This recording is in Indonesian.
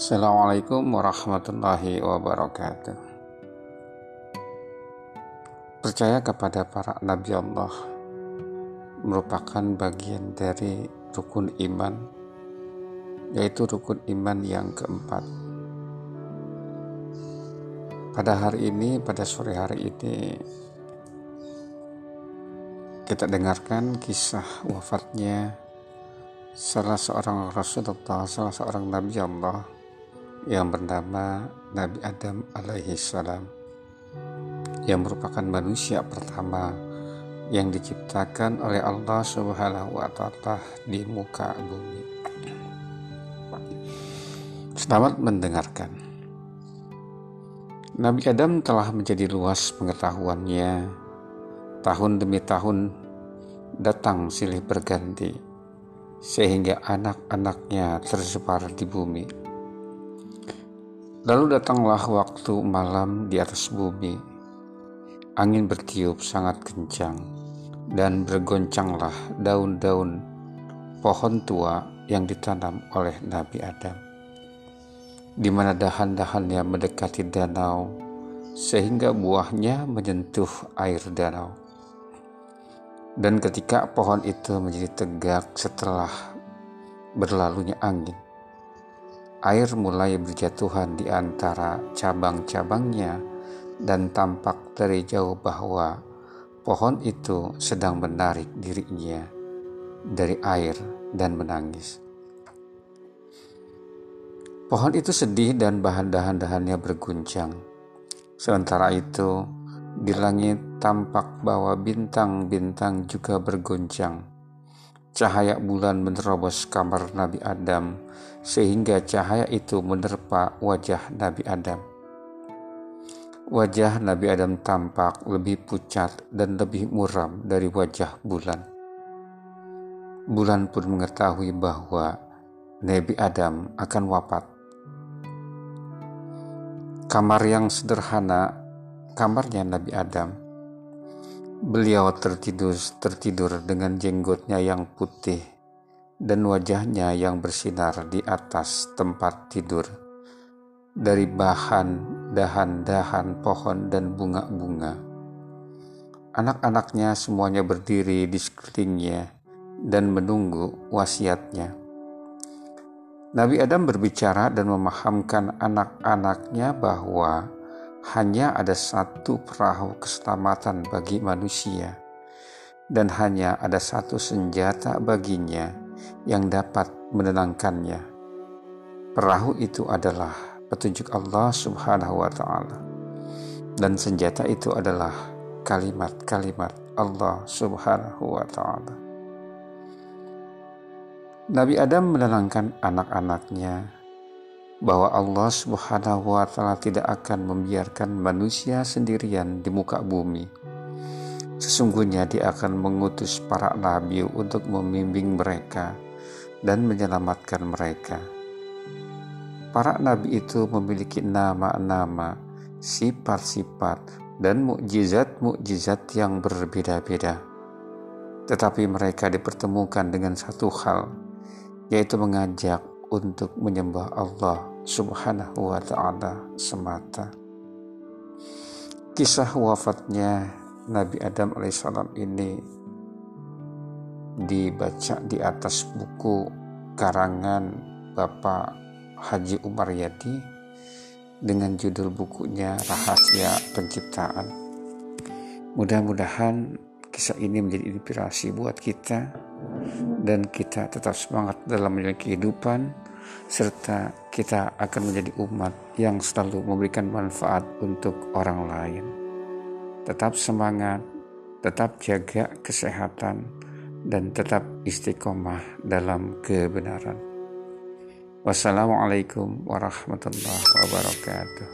Assalamualaikum warahmatullahi wabarakatuh. Percaya kepada para nabi Allah merupakan bagian dari rukun iman, yaitu rukun iman yang keempat. Pada hari ini, pada sore hari ini, kita dengarkan kisah wafatnya salah seorang Rasulullah, salah seorang Nabi Allah yang bernama Nabi Adam alaihi salam yang merupakan manusia pertama yang diciptakan oleh Allah Subhanahu wa taala di muka bumi. Selamat mendengarkan. Nabi Adam telah menjadi luas pengetahuannya tahun demi tahun datang silih berganti sehingga anak-anaknya tersebar di bumi. Lalu datanglah waktu malam di atas bumi. Angin bertiup sangat kencang dan bergoncanglah daun-daun pohon tua yang ditanam oleh Nabi Adam. Di mana dahan-dahannya mendekati danau sehingga buahnya menyentuh air danau. Dan ketika pohon itu menjadi tegak setelah berlalunya angin, air mulai berjatuhan di antara cabang-cabangnya dan tampak dari jauh bahwa pohon itu sedang menarik dirinya dari air dan menangis. Pohon itu sedih dan bahan dahan-dahannya berguncang. Sementara itu, di langit tampak bahwa bintang-bintang juga bergoncang. Cahaya bulan menerobos kamar Nabi Adam, sehingga cahaya itu menerpa wajah Nabi Adam. Wajah Nabi Adam tampak lebih pucat dan lebih muram dari wajah bulan. Bulan pun mengetahui bahwa Nabi Adam akan wafat. Kamar yang sederhana kamarnya Nabi Adam. Beliau tertidur tertidur dengan jenggotnya yang putih dan wajahnya yang bersinar di atas tempat tidur dari bahan dahan-dahan pohon dan bunga-bunga. Anak-anaknya semuanya berdiri di sekelilingnya dan menunggu wasiatnya. Nabi Adam berbicara dan memahamkan anak-anaknya bahwa hanya ada satu perahu keselamatan bagi manusia, dan hanya ada satu senjata baginya yang dapat menenangkannya. Perahu itu adalah petunjuk Allah Subhanahu wa Ta'ala, dan senjata itu adalah kalimat-kalimat Allah Subhanahu wa Ta'ala. Nabi Adam menenangkan anak-anaknya bahwa Allah Subhanahu wa taala tidak akan membiarkan manusia sendirian di muka bumi. Sesungguhnya dia akan mengutus para nabi untuk membimbing mereka dan menyelamatkan mereka. Para nabi itu memiliki nama-nama, sifat-sifat, dan mukjizat-mukjizat yang berbeda-beda. Tetapi mereka dipertemukan dengan satu hal, yaitu mengajak untuk menyembah Allah Subhanahu wa Ta'ala semata. Kisah wafatnya Nabi Adam alaihissalam ini dibaca di atas buku karangan Bapak Haji Umar Yadi dengan judul bukunya Rahasia Penciptaan. Mudah-mudahan kisah ini menjadi inspirasi buat kita dan kita tetap semangat dalam menjalani kehidupan serta kita akan menjadi umat yang selalu memberikan manfaat untuk orang lain. Tetap semangat, tetap jaga kesehatan, dan tetap istiqomah dalam kebenaran. Wassalamualaikum warahmatullahi wabarakatuh.